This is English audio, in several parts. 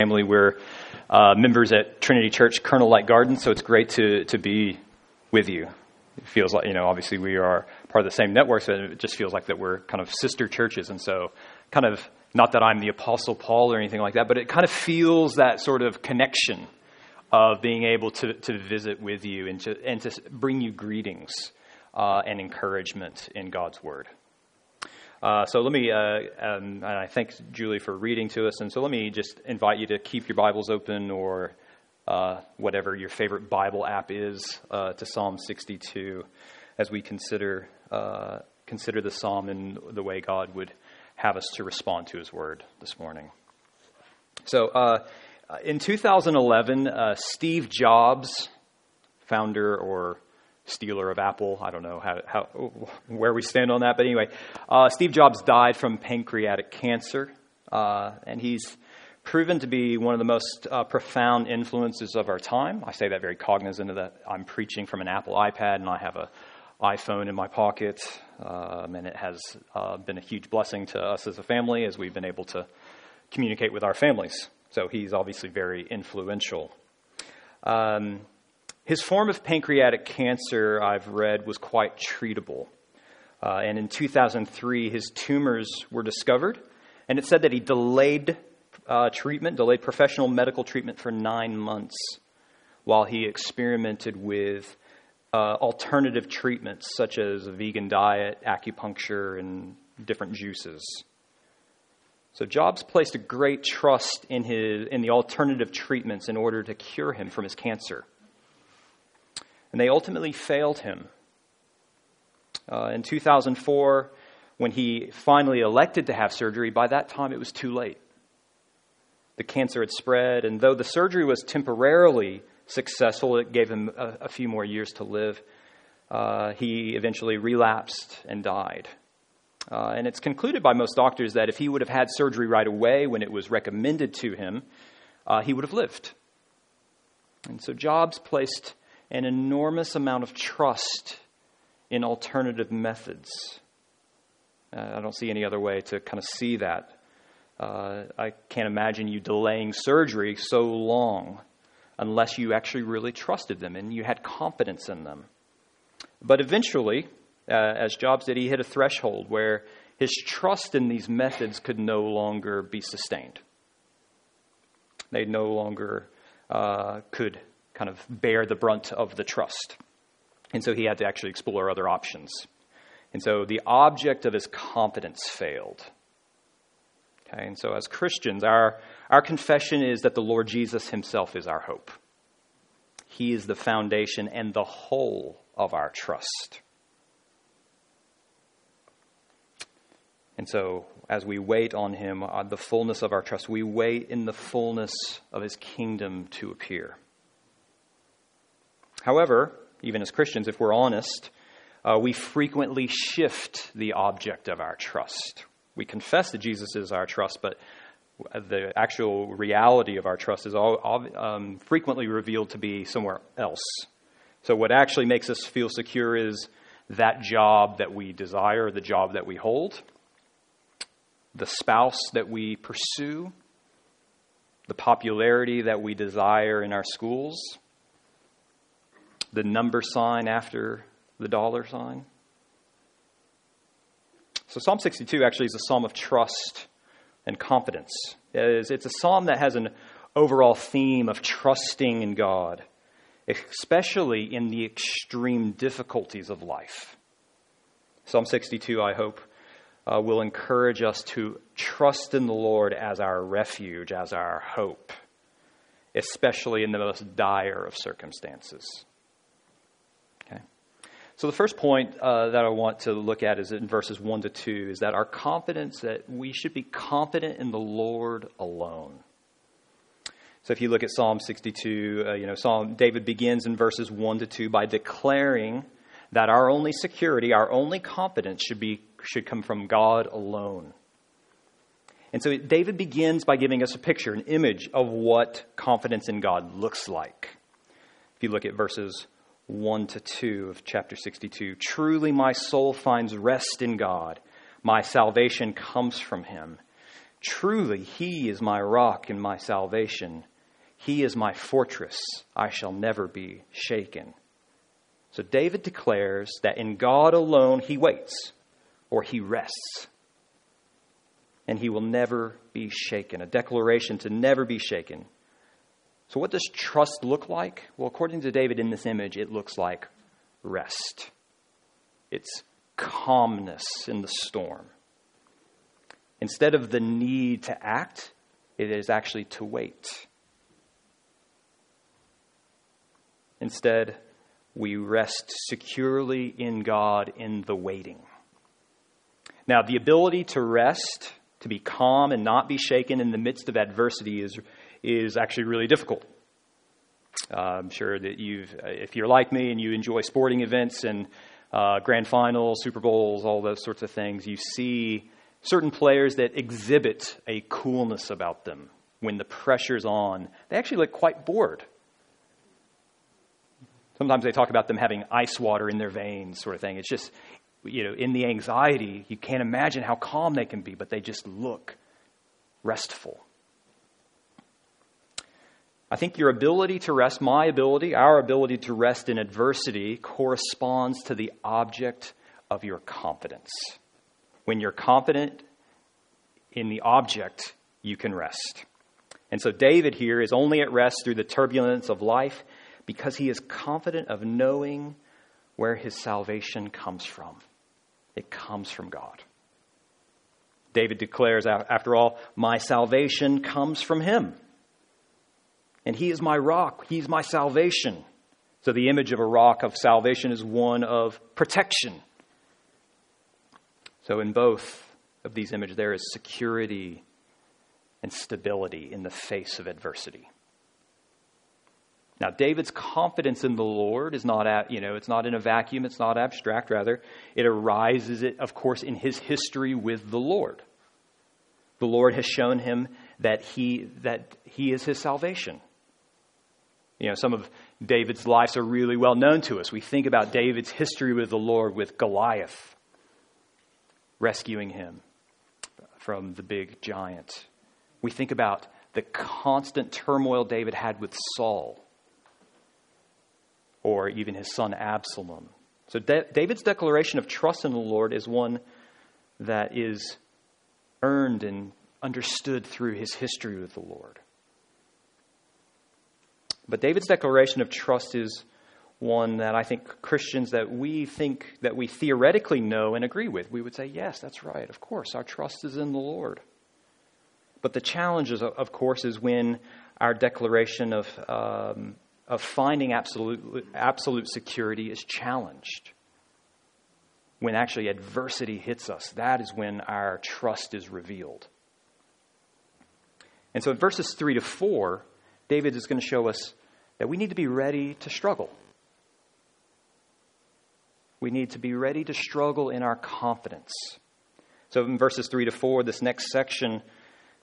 family. We're uh, members at Trinity Church, Colonel Light Garden, so it's great to, to be with you. It feels like, you know, obviously we are part of the same network, so it just feels like that we're kind of sister churches. And so, kind of, not that I'm the Apostle Paul or anything like that, but it kind of feels that sort of connection of being able to, to visit with you and to, and to bring you greetings uh, and encouragement in God's Word. Uh, so let me, uh, um, and I thank Julie for reading to us. And so let me just invite you to keep your Bibles open or uh, whatever your favorite Bible app is uh, to Psalm 62 as we consider uh, consider the psalm and the way God would have us to respond to His Word this morning. So uh, in 2011, Steve Jobs, founder or stealer of Apple. I don't know how, how where we stand on that, but anyway, uh, Steve Jobs died from pancreatic cancer, uh, and he's proven to be one of the most uh, profound influences of our time. I say that very cognizant of that. I'm preaching from an Apple iPad, and I have a iPhone in my pocket, um, and it has uh, been a huge blessing to us as a family as we've been able to communicate with our families. So he's obviously very influential. Um, his form of pancreatic cancer, I've read, was quite treatable. Uh, and in 2003, his tumors were discovered, and it said that he delayed uh, treatment, delayed professional medical treatment for nine months while he experimented with uh, alternative treatments such as a vegan diet, acupuncture, and different juices. So Jobs placed a great trust in, his, in the alternative treatments in order to cure him from his cancer. And they ultimately failed him. Uh, in 2004, when he finally elected to have surgery, by that time it was too late. The cancer had spread, and though the surgery was temporarily successful, it gave him a, a few more years to live. Uh, he eventually relapsed and died. Uh, and it's concluded by most doctors that if he would have had surgery right away when it was recommended to him, uh, he would have lived. And so Jobs placed an enormous amount of trust in alternative methods. Uh, I don't see any other way to kind of see that. Uh, I can't imagine you delaying surgery so long unless you actually really trusted them and you had confidence in them. But eventually, uh, as Jobs did, he hit a threshold where his trust in these methods could no longer be sustained. They no longer uh, could kind of bear the brunt of the trust. And so he had to actually explore other options. And so the object of his confidence failed. Okay, and so as Christians, our, our confession is that the Lord Jesus himself is our hope. He is the foundation and the whole of our trust. And so, as we wait on him, uh, the fullness of our trust, we wait in the fullness of his kingdom to appear. However, even as Christians, if we're honest, uh, we frequently shift the object of our trust. We confess that Jesus is our trust, but the actual reality of our trust is all, um, frequently revealed to be somewhere else. So, what actually makes us feel secure is that job that we desire, the job that we hold, the spouse that we pursue, the popularity that we desire in our schools the number sign after the dollar sign. So, Psalm 62 actually is a psalm of trust and confidence. It's a psalm that has an overall theme of trusting in God, especially in the extreme difficulties of life. Psalm 62, I hope, uh, will encourage us to trust in the Lord as our refuge, as our hope, especially in the most dire of circumstances. So, the first point uh, that I want to look at is in verses 1 to 2 is that our confidence, that we should be confident in the Lord alone. So, if you look at Psalm 62, uh, you know, Psalm, David begins in verses 1 to 2 by declaring that our only security, our only confidence should, be, should come from God alone. And so David begins by giving us a picture, an image of what confidence in God looks like. If you look at verses 1 to 2 of chapter 62. Truly, my soul finds rest in God. My salvation comes from him. Truly, he is my rock and my salvation. He is my fortress. I shall never be shaken. So David declares that in God alone he waits or he rests. And he will never be shaken. A declaration to never be shaken. So, what does trust look like? Well, according to David in this image, it looks like rest. It's calmness in the storm. Instead of the need to act, it is actually to wait. Instead, we rest securely in God in the waiting. Now, the ability to rest, to be calm and not be shaken in the midst of adversity is, is actually really difficult. Uh, I'm sure that you've, if you're like me and you enjoy sporting events and uh, grand finals, Super Bowls, all those sorts of things, you see certain players that exhibit a coolness about them when the pressure's on. They actually look quite bored. Sometimes they talk about them having ice water in their veins, sort of thing. It's just, you know, in the anxiety, you can't imagine how calm they can be, but they just look restful. I think your ability to rest, my ability, our ability to rest in adversity, corresponds to the object of your confidence. When you're confident in the object, you can rest. And so David here is only at rest through the turbulence of life because he is confident of knowing where his salvation comes from. It comes from God. David declares, after all, my salvation comes from him. And he is my rock, he's my salvation. So the image of a rock of salvation is one of protection. So in both of these images, there is security and stability in the face of adversity. Now, David's confidence in the Lord is not, at, you know, it's not in a vacuum, it's not abstract. Rather, it arises, of course, in his history with the Lord. The Lord has shown him that he, that he is his salvation. You know, some of David's lives are really well known to us. We think about David's history with the Lord, with Goliath, rescuing him from the big giant. We think about the constant turmoil David had with Saul or even his son Absalom. So David's declaration of trust in the Lord is one that is earned and understood through his history with the Lord. But David's declaration of trust is one that I think Christians that we think that we theoretically know and agree with, we would say, yes, that's right. Of course, our trust is in the Lord. But the challenge, is, of course, is when our declaration of um, of finding absolute, absolute security is challenged. When actually adversity hits us, that is when our trust is revealed. And so in verses 3 to 4, David is going to show us that we need to be ready to struggle. We need to be ready to struggle in our confidence. So in verses 3 to 4, this next section,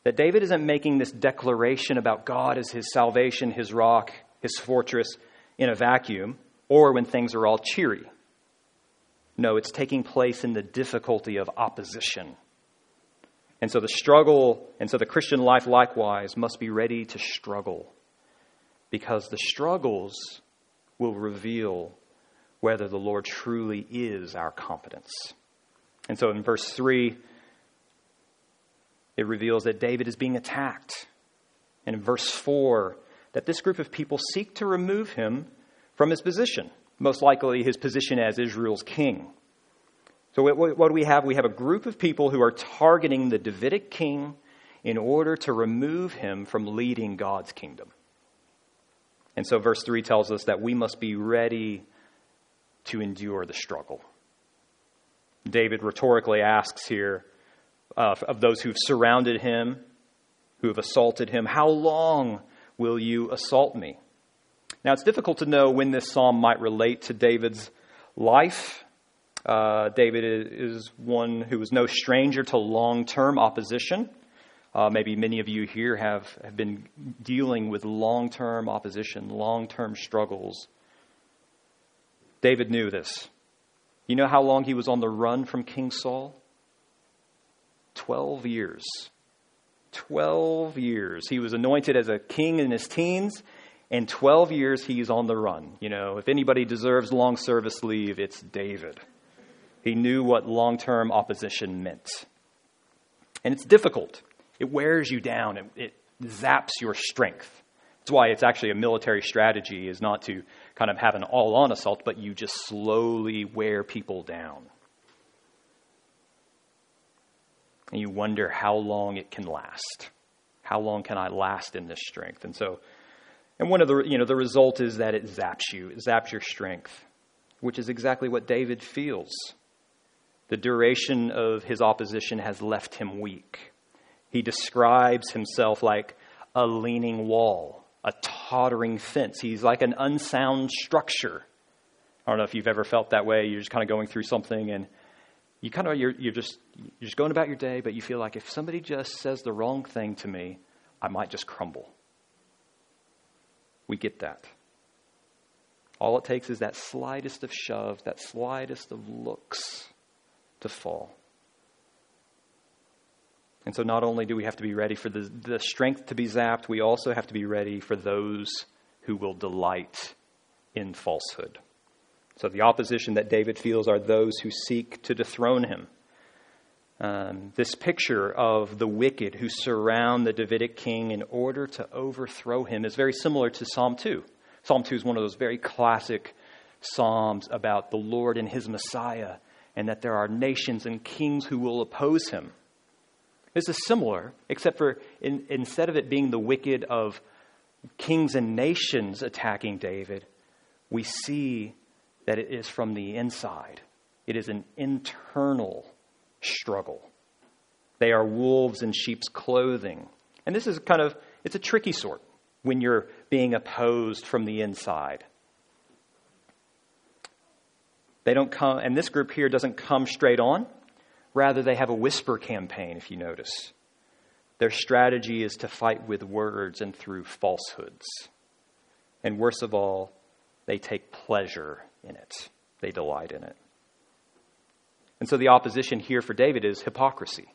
that David isn't making this declaration about God as his salvation, his rock, his fortress in a vacuum or when things are all cheery. No, it's taking place in the difficulty of opposition. And so the struggle, and so the Christian life likewise must be ready to struggle because the struggles will reveal whether the Lord truly is our confidence. And so in verse 3, it reveals that David is being attacked. And in verse 4, that this group of people seek to remove him from his position, most likely his position as Israel's king. So, what do we have? We have a group of people who are targeting the Davidic king in order to remove him from leading God's kingdom. And so, verse 3 tells us that we must be ready to endure the struggle. David rhetorically asks here uh, of those who've surrounded him, who have assaulted him, How long will you assault me? Now, it's difficult to know when this psalm might relate to David's life. Uh, David is one who was no stranger to long term opposition. Uh, maybe many of you here have, have been dealing with long term opposition, long term struggles. David knew this. You know how long he was on the run from King Saul? Twelve years. 12 years. He was anointed as a king in his teens, and 12 years he's on the run. You know, if anybody deserves long service leave, it's David. He knew what long term opposition meant. And it's difficult, it wears you down, it, it zaps your strength. That's why it's actually a military strategy is not to kind of have an all on assault, but you just slowly wear people down. And you wonder how long it can last. How long can I last in this strength? And so, and one of the, you know, the result is that it zaps you, it zaps your strength, which is exactly what David feels. The duration of his opposition has left him weak. He describes himself like a leaning wall, a tottering fence. He's like an unsound structure. I don't know if you've ever felt that way. You're just kind of going through something and you kind of you're, you're just you're just going about your day, but you feel like if somebody just says the wrong thing to me, I might just crumble. We get that. All it takes is that slightest of shoves, that slightest of looks to fall. And so, not only do we have to be ready for the, the strength to be zapped, we also have to be ready for those who will delight in falsehood. So the opposition that David feels are those who seek to dethrone him. Um, this picture of the wicked who surround the Davidic king in order to overthrow him is very similar to Psalm 2. Psalm 2 is one of those very classic psalms about the Lord and his Messiah, and that there are nations and kings who will oppose him. This is similar, except for in, instead of it being the wicked of kings and nations attacking David, we see that it is from the inside. It is an internal struggle. They are wolves in sheep's clothing. And this is kind of, it's a tricky sort when you're being opposed from the inside. They don't come, and this group here doesn't come straight on. Rather, they have a whisper campaign, if you notice. Their strategy is to fight with words and through falsehoods. And worst of all, they take pleasure in it, they delight in it. And so the opposition here for David is hypocrisy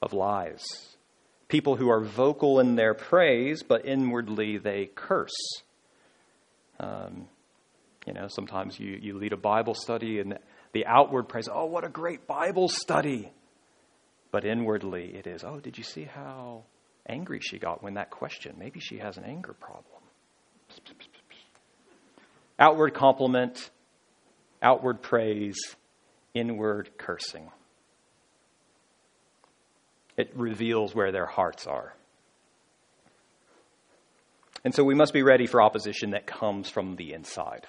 of lies. People who are vocal in their praise, but inwardly they curse. Um, you know, sometimes you, you lead a Bible study and the outward praise, oh, what a great Bible study. But inwardly it is, oh, did you see how angry she got when that question? Maybe she has an anger problem. Outward compliment, outward praise, inward cursing. It reveals where their hearts are. And so we must be ready for opposition that comes from the inside.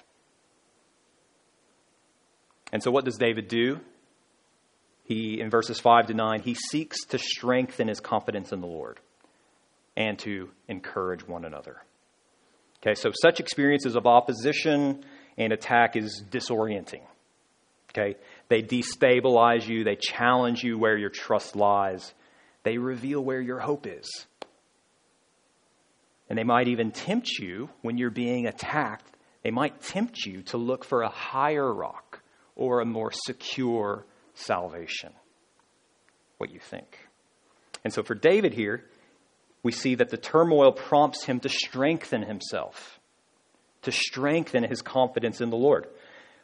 And so what does David do? He, in verses 5 to 9, he seeks to strengthen his confidence in the Lord and to encourage one another. Okay, so such experiences of opposition and attack is disorienting. Okay, they destabilize you, they challenge you where your trust lies, they reveal where your hope is. And they might even tempt you when you're being attacked, they might tempt you to look for a higher rock or a more secure salvation. What you think. And so for David here, we see that the turmoil prompts him to strengthen himself, to strengthen his confidence in the Lord,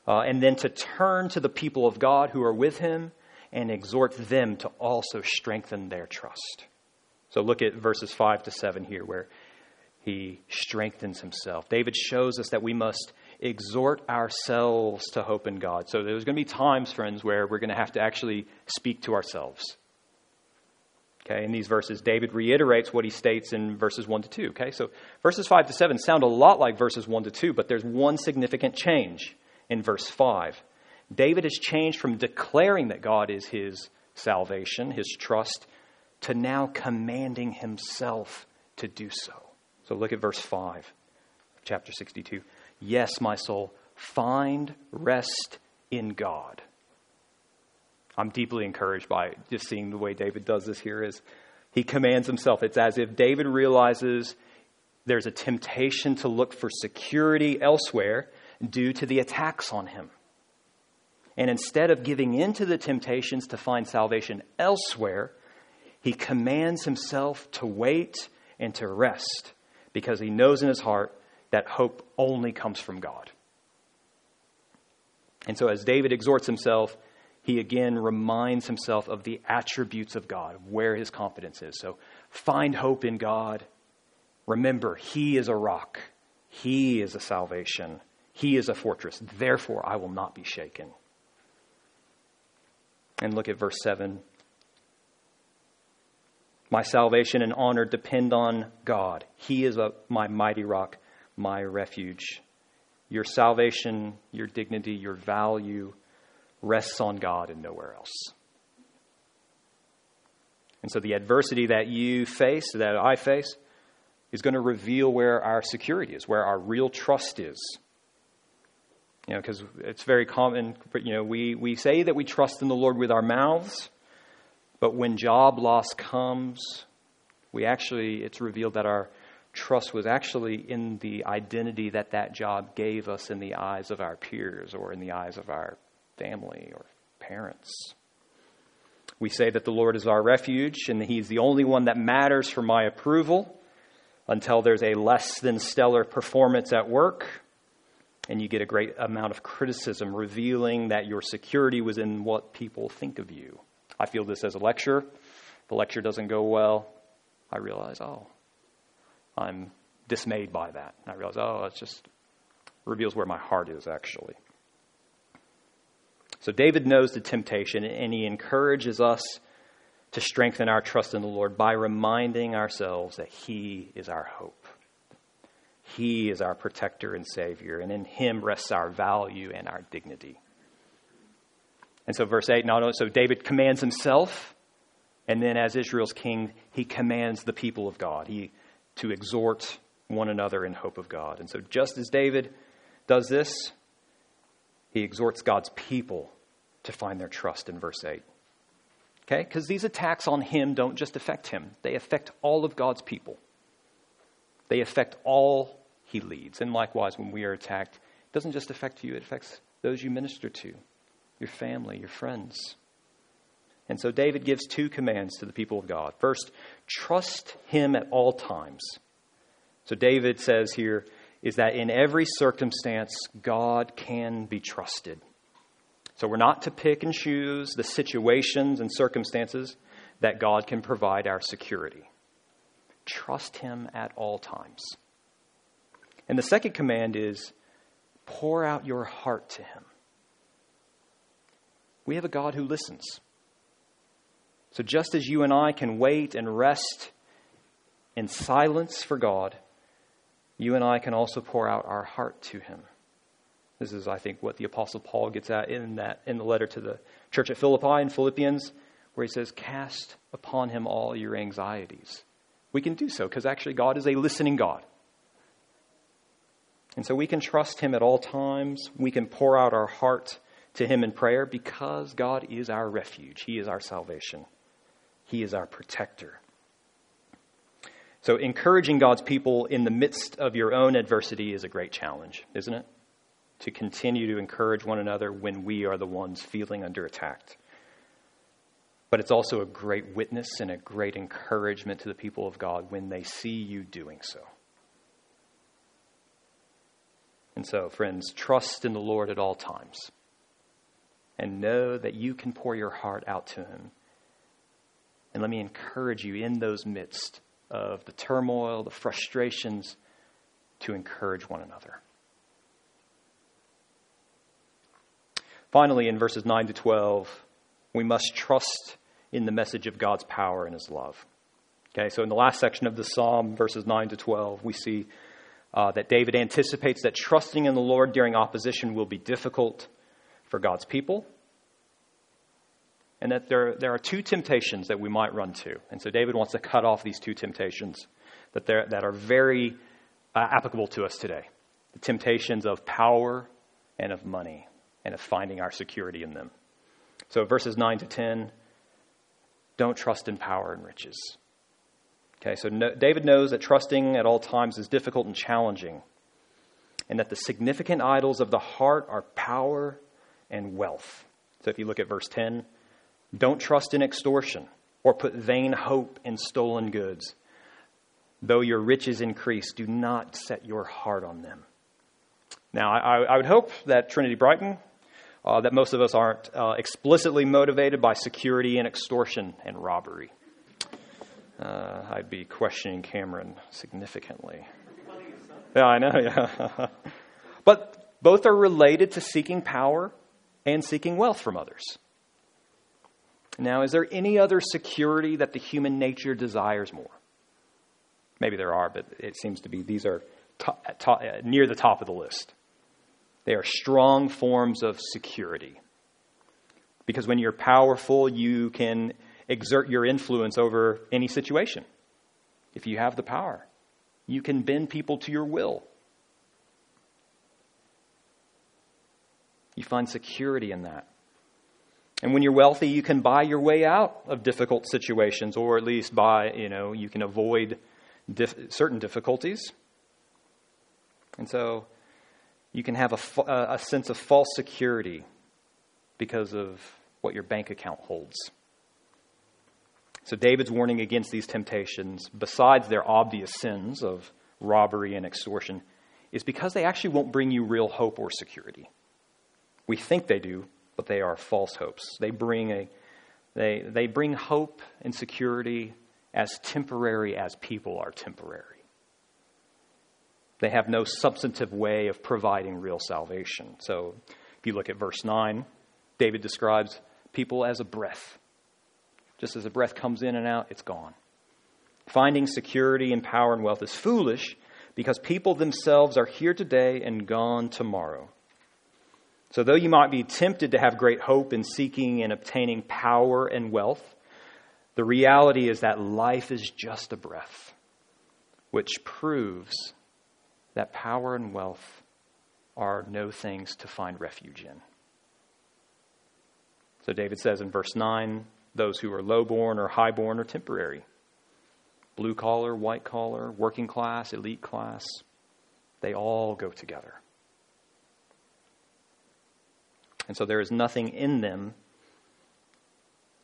uh, and then to turn to the people of God who are with him and exhort them to also strengthen their trust. So look at verses 5 to 7 here, where he strengthens himself. David shows us that we must exhort ourselves to hope in God. So there's going to be times, friends, where we're going to have to actually speak to ourselves. Okay, in these verses, David reiterates what he states in verses 1 to 2. Okay, so verses 5 to 7 sound a lot like verses 1 to 2, but there's one significant change in verse 5. David has changed from declaring that God is his salvation, his trust, to now commanding himself to do so. So look at verse 5 chapter 62. Yes, my soul, find rest in God. I'm deeply encouraged by just seeing the way David does this here is he commands himself. It's as if David realizes there's a temptation to look for security elsewhere due to the attacks on him. And instead of giving in to the temptations to find salvation elsewhere, he commands himself to wait and to rest because he knows in his heart that hope only comes from God. And so, as David exhorts himself, he again reminds himself of the attributes of God, where his confidence is. So, find hope in God. Remember, he is a rock, he is a salvation, he is a fortress. Therefore, I will not be shaken. And look at verse 7. My salvation and honor depend on God. He is a, my mighty rock, my refuge. Your salvation, your dignity, your value rests on God and nowhere else. And so the adversity that you face, that I face, is going to reveal where our security is, where our real trust is. You know, because it's very common, you know, we, we say that we trust in the Lord with our mouths, but when job loss comes, we actually, it's revealed that our trust was actually in the identity that that job gave us in the eyes of our peers or in the eyes of our family or parents. We say that the Lord is our refuge and that He's the only one that matters for my approval until there's a less than stellar performance at work and you get a great amount of criticism revealing that your security was in what people think of you. I feel this as a lecture. The lecture doesn't go well. I realize, oh, I'm dismayed by that. I realize, oh, it just reveals where my heart is actually. So David knows the temptation, and he encourages us to strengthen our trust in the Lord by reminding ourselves that He is our hope. He is our protector and Savior, and in Him rests our value and our dignity. And so, verse 8, not only, so David commands himself, and then as Israel's king, he commands the people of God he, to exhort one another in hope of God. And so, just as David does this, he exhorts God's people to find their trust in verse 8. Okay? Because these attacks on him don't just affect him, they affect all of God's people. They affect all he leads. And likewise, when we are attacked, it doesn't just affect you, it affects those you minister to your family, your friends. And so David gives two commands to the people of God. First, trust him at all times. So David says here is that in every circumstance, God can be trusted. So we're not to pick and choose the situations and circumstances that God can provide our security. Trust him at all times. And the second command is pour out your heart to him. We have a God who listens. So just as you and I can wait and rest in silence for God, you and I can also pour out our heart to him. This is, I think, what the Apostle Paul gets at in that in the letter to the church at Philippi in Philippians, where he says, Cast upon him all your anxieties. We can do so because actually God is a listening God. And so we can trust him at all times. We can pour out our heart to Him in prayer because God is our refuge. He is our salvation, He is our protector. So, encouraging God's people in the midst of your own adversity is a great challenge, isn't it? To continue to encourage one another when we are the ones feeling under attack. But it's also a great witness and a great encouragement to the people of God when they see you doing so. And so, friends, trust in the Lord at all times and know that you can pour your heart out to Him. And let me encourage you in those midst of the turmoil, the frustrations, to encourage one another. Finally, in verses 9 to 12, we must trust in the message of God's power and His love. Okay, so in the last section of the psalm, verses 9 to 12, we see uh, that David anticipates that trusting in the Lord during opposition will be difficult for God's people. And that there, there are two temptations that we might run to. And so David wants to cut off these two temptations that, that are very uh, applicable to us today the temptations of power and of money, and of finding our security in them. So, verses 9 to 10 don't trust in power and riches. Okay, so no, David knows that trusting at all times is difficult and challenging, and that the significant idols of the heart are power and wealth. So if you look at verse 10, don't trust in extortion or put vain hope in stolen goods. Though your riches increase, do not set your heart on them. Now, I, I would hope that Trinity Brighton, uh, that most of us aren't uh, explicitly motivated by security and extortion and robbery. Uh, I'd be questioning Cameron significantly. Yeah, I know, yeah. but both are related to seeking power and seeking wealth from others. Now, is there any other security that the human nature desires more? Maybe there are, but it seems to be these are near the top of the list. They are strong forms of security. Because when you're powerful, you can exert your influence over any situation. If you have the power, you can bend people to your will. You find security in that. And when you're wealthy, you can buy your way out of difficult situations, or at least buy, you know, you can avoid dif- certain difficulties. And so you can have a, a sense of false security because of what your bank account holds. So David's warning against these temptations, besides their obvious sins of robbery and extortion, is because they actually won't bring you real hope or security. We think they do, but they are false hopes. They bring a they, they bring hope and security as temporary as people are temporary. They have no substantive way of providing real salvation. So if you look at verse 9, David describes people as a breath. Just as a breath comes in and out, it's gone. Finding security and power and wealth is foolish because people themselves are here today and gone tomorrow. So, though you might be tempted to have great hope in seeking and obtaining power and wealth, the reality is that life is just a breath, which proves that power and wealth are no things to find refuge in. So, David says in verse 9 those who are lowborn or highborn are temporary. Blue collar, white collar, working class, elite class, they all go together. And so there is nothing in them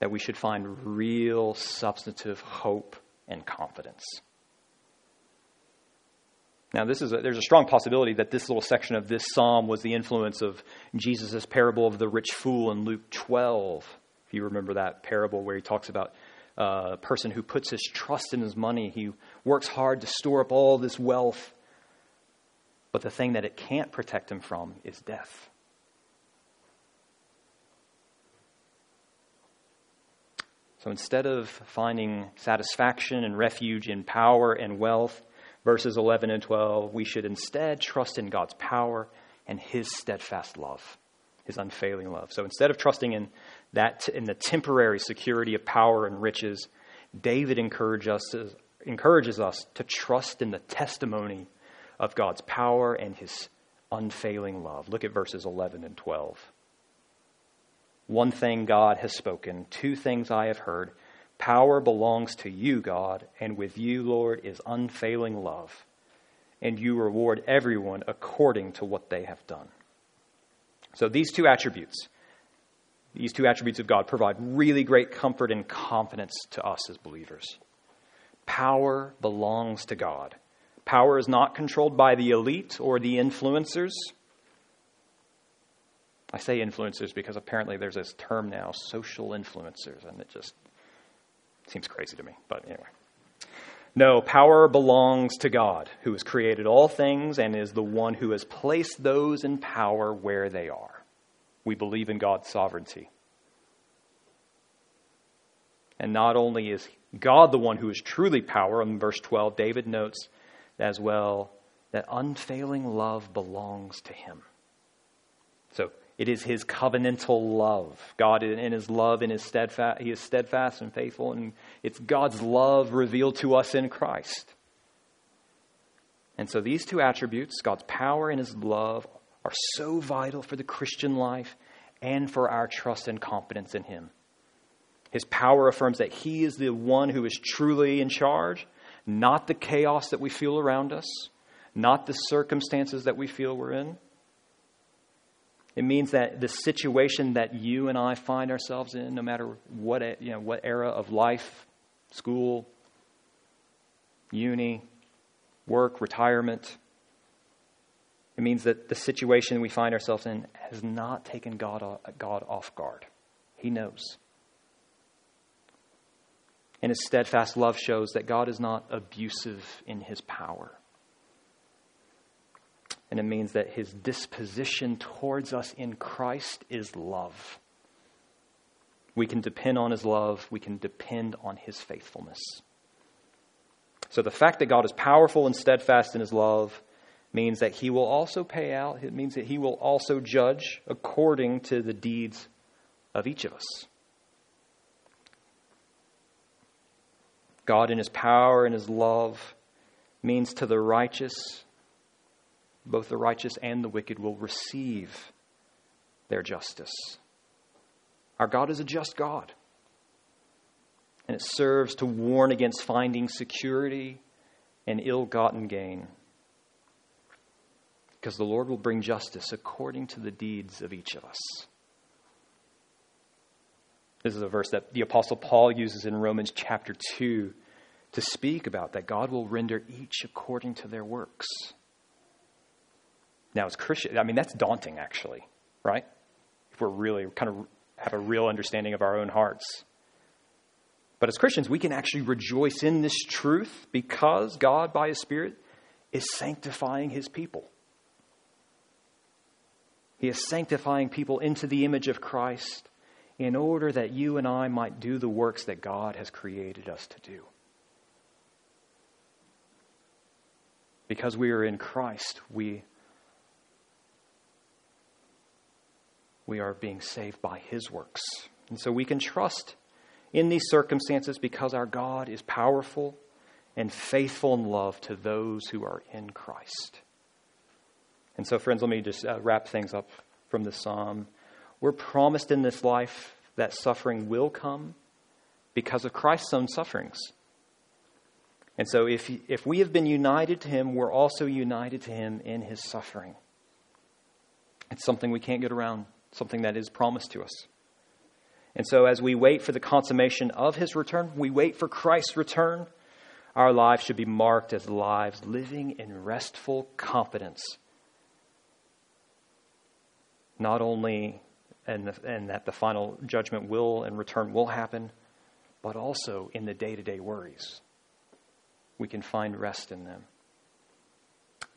that we should find real substantive hope and confidence. Now, this is a, there's a strong possibility that this little section of this psalm was the influence of Jesus' parable of the rich fool in Luke 12. If you remember that parable where he talks about uh, a person who puts his trust in his money, he works hard to store up all this wealth, but the thing that it can't protect him from is death. So instead of finding satisfaction and refuge in power and wealth, verses 11 and 12, we should instead trust in God's power and his steadfast love, his unfailing love. So instead of trusting in that in the temporary security of power and riches, David encourage us, encourages us to trust in the testimony of God's power and his unfailing love. Look at verses 11 and 12. One thing God has spoken, two things I have heard. Power belongs to you, God, and with you, Lord, is unfailing love. And you reward everyone according to what they have done. So these two attributes, these two attributes of God provide really great comfort and confidence to us as believers. Power belongs to God. Power is not controlled by the elite or the influencers. I say influencers because apparently there's this term now, social influencers, and it just seems crazy to me. But anyway. No, power belongs to God, who has created all things and is the one who has placed those in power where they are. We believe in God's sovereignty. And not only is God the one who is truly power, in verse 12, David notes as well that unfailing love belongs to him. So it is his covenantal love. God, in his love, in his steadfast, he is steadfast and faithful, and it's God's love revealed to us in Christ. And so these two attributes, God's power and his love, are so vital for the Christian life and for our trust and confidence in him. His power affirms that he is the one who is truly in charge, not the chaos that we feel around us, not the circumstances that we feel we're in. It means that the situation that you and I find ourselves in, no matter what, you know, what era of life, school, uni, work, retirement, it means that the situation we find ourselves in has not taken God, God off guard. He knows. And his steadfast love shows that God is not abusive in his power. And it means that his disposition towards us in Christ is love. We can depend on his love, we can depend on his faithfulness. So the fact that God is powerful and steadfast in his love means that he will also pay out, it means that he will also judge according to the deeds of each of us. God, in his power and his love, means to the righteous, both the righteous and the wicked will receive their justice. Our God is a just God. And it serves to warn against finding security and ill gotten gain. Because the Lord will bring justice according to the deeds of each of us. This is a verse that the Apostle Paul uses in Romans chapter 2 to speak about that God will render each according to their works. Now, as Christians, I mean, that's daunting, actually, right? If we're really kind of have a real understanding of our own hearts. But as Christians, we can actually rejoice in this truth because God, by His Spirit, is sanctifying His people. He is sanctifying people into the image of Christ in order that you and I might do the works that God has created us to do. Because we are in Christ, we, we are being saved by His works. And so we can trust in these circumstances because our God is powerful and faithful in love to those who are in Christ. And so, friends, let me just uh, wrap things up from the psalm. We're promised in this life that suffering will come because of Christ's own sufferings. And so, if, if we have been united to him, we're also united to him in his suffering. It's something we can't get around, something that is promised to us. And so, as we wait for the consummation of his return, we wait for Christ's return, our lives should be marked as lives living in restful confidence. Not only and, the, and that the final judgment will and return will happen, but also in the day to day worries. We can find rest in them.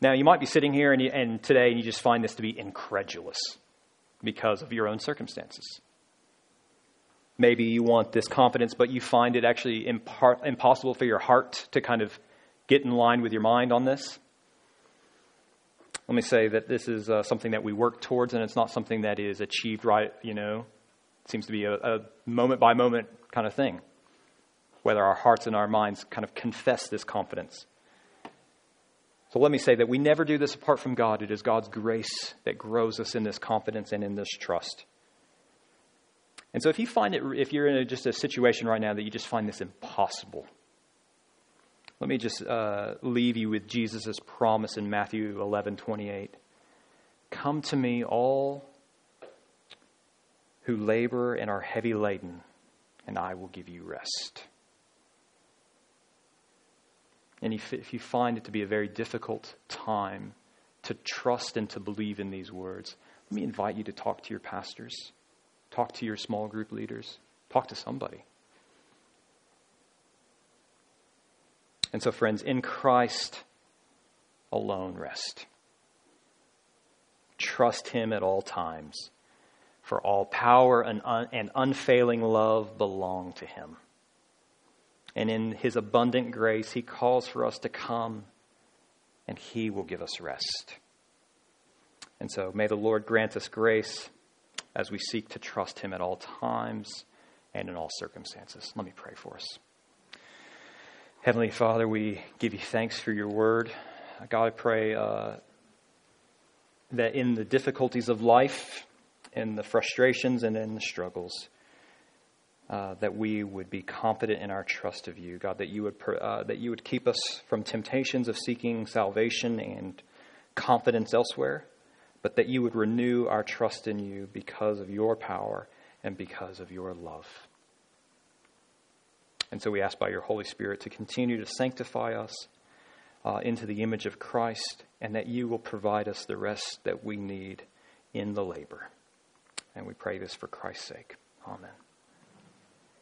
Now, you might be sitting here and, you, and today and you just find this to be incredulous because of your own circumstances. Maybe you want this confidence, but you find it actually impossible for your heart to kind of get in line with your mind on this. Let me say that this is uh, something that we work towards, and it's not something that is achieved right, you know. It seems to be a moment by moment kind of thing, whether our hearts and our minds kind of confess this confidence. So let me say that we never do this apart from God. It is God's grace that grows us in this confidence and in this trust. And so if you find it, if you're in a, just a situation right now that you just find this impossible, let me just uh, leave you with Jesus' promise in Matthew 11 28. Come to me, all who labor and are heavy laden, and I will give you rest. And if, if you find it to be a very difficult time to trust and to believe in these words, let me invite you to talk to your pastors, talk to your small group leaders, talk to somebody. And so, friends, in Christ alone rest. Trust Him at all times, for all power and, un- and unfailing love belong to Him. And in His abundant grace, He calls for us to come, and He will give us rest. And so, may the Lord grant us grace as we seek to trust Him at all times and in all circumstances. Let me pray for us. Heavenly Father, we give you thanks for your word. God, I pray uh, that in the difficulties of life, in the frustrations, and in the struggles, uh, that we would be confident in our trust of you, God. That you would uh, that you would keep us from temptations of seeking salvation and confidence elsewhere, but that you would renew our trust in you because of your power and because of your love. And so we ask by your Holy Spirit to continue to sanctify us uh, into the image of Christ, and that you will provide us the rest that we need in the labor. And we pray this for Christ's sake. Amen.